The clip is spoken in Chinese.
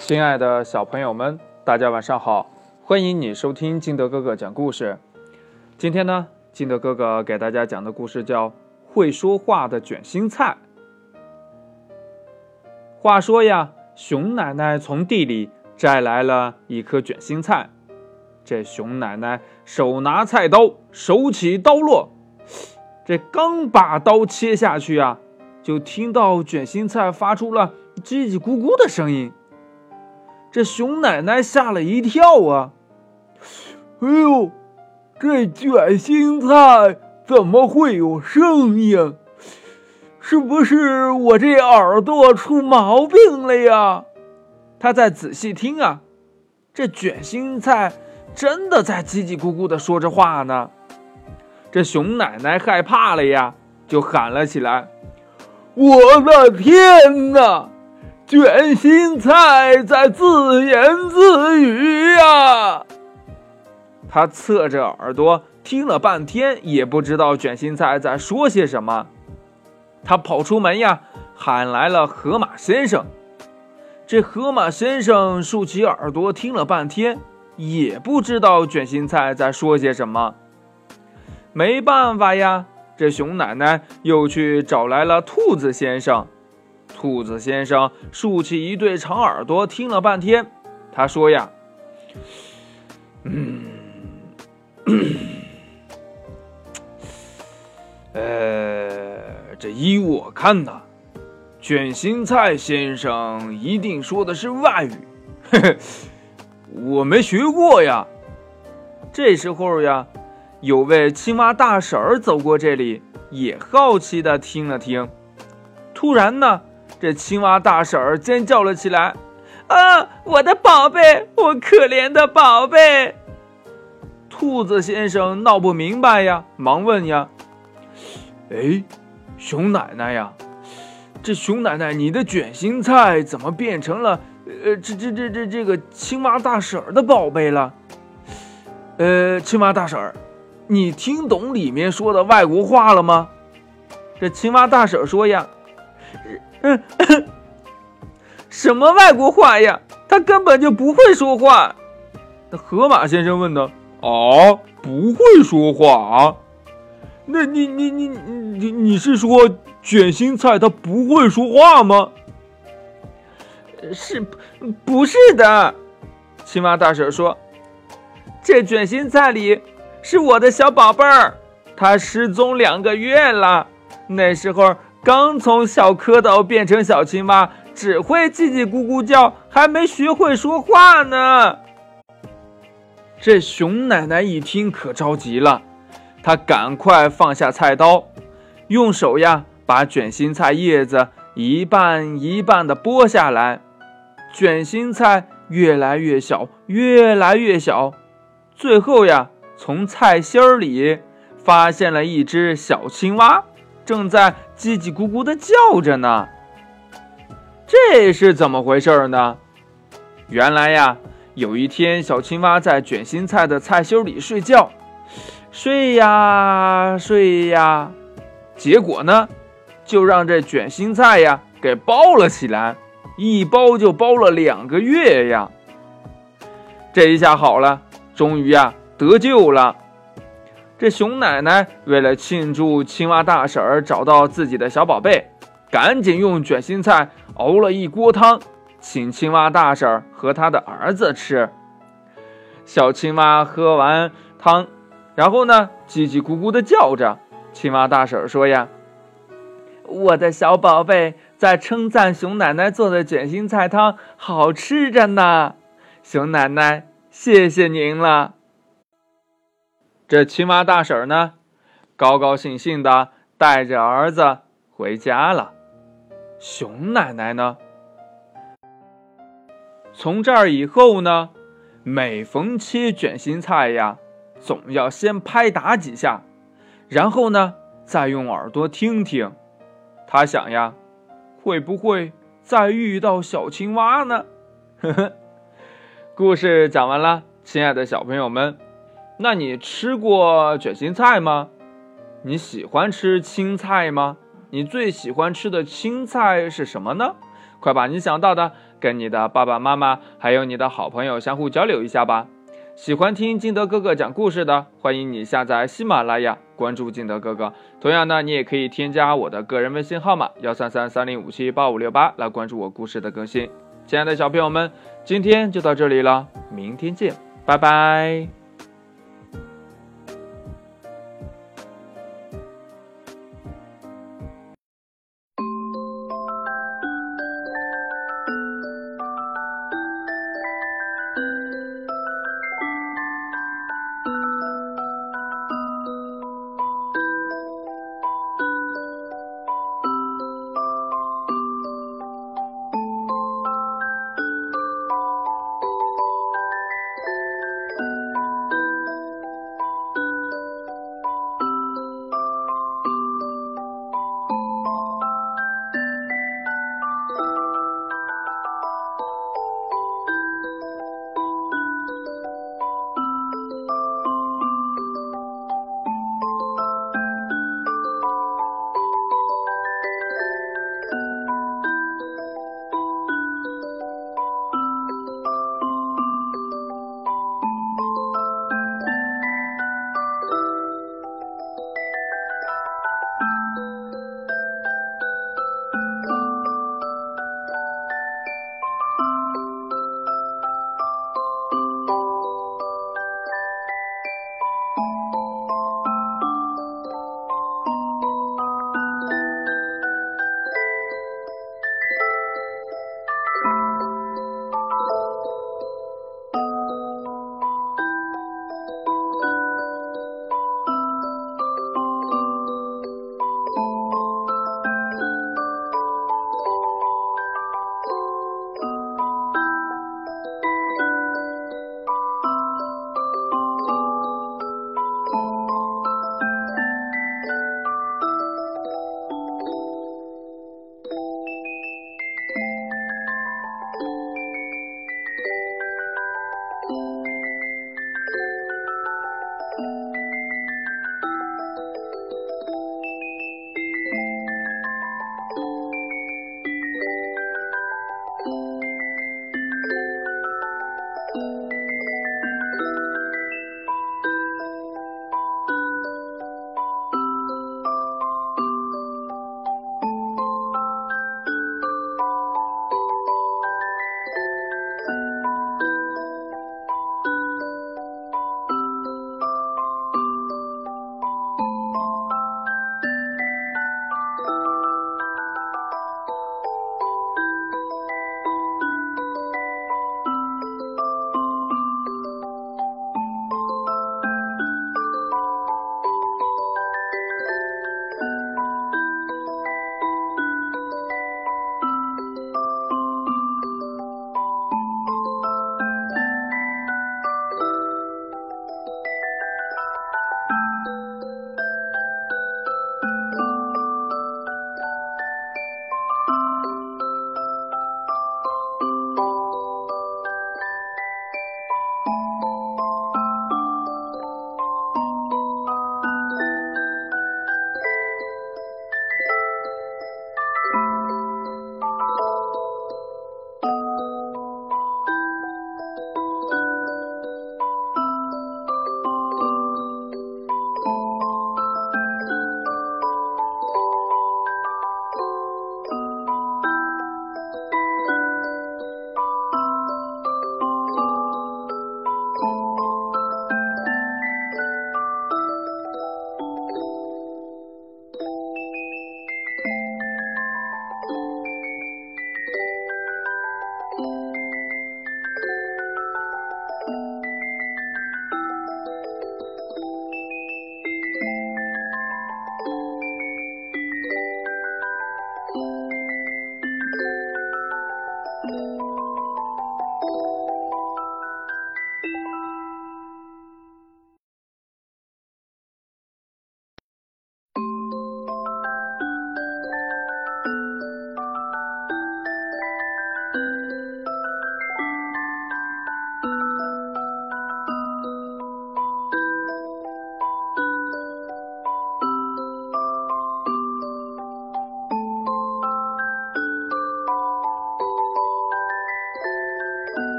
亲爱的小朋友们，大家晚上好！欢迎你收听金德哥哥讲故事。今天呢，金德哥哥给大家讲的故事叫《会说话的卷心菜》。话说呀，熊奶奶从地里摘来了一颗卷心菜，这熊奶奶手拿菜刀，手起刀落，这刚把刀切下去啊，就听到卷心菜发出了叽叽咕咕的声音。这熊奶奶吓了一跳啊！哎呦，这卷心菜怎么会有声音？是不是我这耳朵出毛病了呀？他再仔细听啊，这卷心菜真的在叽叽咕咕的说着话呢。这熊奶奶害怕了呀，就喊了起来：“我的天哪！”卷心菜在自言自语呀，他侧着耳朵听了半天，也不知道卷心菜在说些什么。他跑出门呀，喊来了河马先生。这河马先生竖起耳朵听了半天，也不知道卷心菜在说些什么。没办法呀，这熊奶奶又去找来了兔子先生。兔子先生竖起一对长耳朵，听了半天，他说：“呀，嗯，呃，这依我看呐，卷心菜先生一定说的是外语，嘿嘿，我没学过呀。”这时候呀，有位青蛙大婶儿走过这里，也好奇的听了听，突然呢。这青蛙大婶儿尖叫了起来：“啊，我的宝贝，我可怜的宝贝！”兔子先生闹不明白呀，忙问呀：“哎，熊奶奶呀，这熊奶奶，你的卷心菜怎么变成了……呃，这这这这这个青蛙大婶儿的宝贝了？呃，青蛙大婶儿，你听懂里面说的外国话了吗？”这青蛙大婶说呀。嗯，什么外国话呀？他根本就不会说话。那河马先生问道：“啊，不会说话啊？那你你你你你是说卷心菜它不会说话吗？”是，不是的。青蛙大婶说：“这卷心菜里是我的小宝贝儿，它失踪两个月了。那时候。”刚从小蝌蚪变成小青蛙，只会叽叽咕咕叫，还没学会说话呢。这熊奶奶一听可着急了，她赶快放下菜刀，用手呀把卷心菜叶子一半一半的剥下来。卷心菜越来越小，越来越小，最后呀，从菜心儿里发现了一只小青蛙。正在叽叽咕咕的叫着呢，这是怎么回事呢？原来呀，有一天小青蛙在卷心菜的菜心里睡觉，睡呀睡呀，结果呢，就让这卷心菜呀给包了起来，一包就包了两个月呀。这一下好了，终于呀得救了。这熊奶奶为了庆祝青蛙大婶儿找到自己的小宝贝，赶紧用卷心菜熬了一锅汤，请青蛙大婶儿和他的儿子吃。小青蛙喝完汤，然后呢，叽叽咕咕的叫着。青蛙大婶儿说：“呀，我的小宝贝在称赞熊奶奶做的卷心菜汤好吃着呢。熊奶奶，谢谢您了。”这青蛙大婶呢，高高兴兴的带着儿子回家了。熊奶奶呢，从这儿以后呢，每逢切卷心菜呀，总要先拍打几下，然后呢，再用耳朵听听。他想呀，会不会再遇到小青蛙呢？呵呵，故事讲完了，亲爱的小朋友们。那你吃过卷心菜吗？你喜欢吃青菜吗？你最喜欢吃的青菜是什么呢？快把你想到的跟你的爸爸妈妈还有你的好朋友相互交流一下吧。喜欢听金德哥哥讲故事的，欢迎你下载喜马拉雅，关注金德哥哥。同样呢，你也可以添加我的个人微信号码幺三三三零五七八五六八来关注我故事的更新。亲爱的小朋友们，今天就到这里了，明天见，拜拜。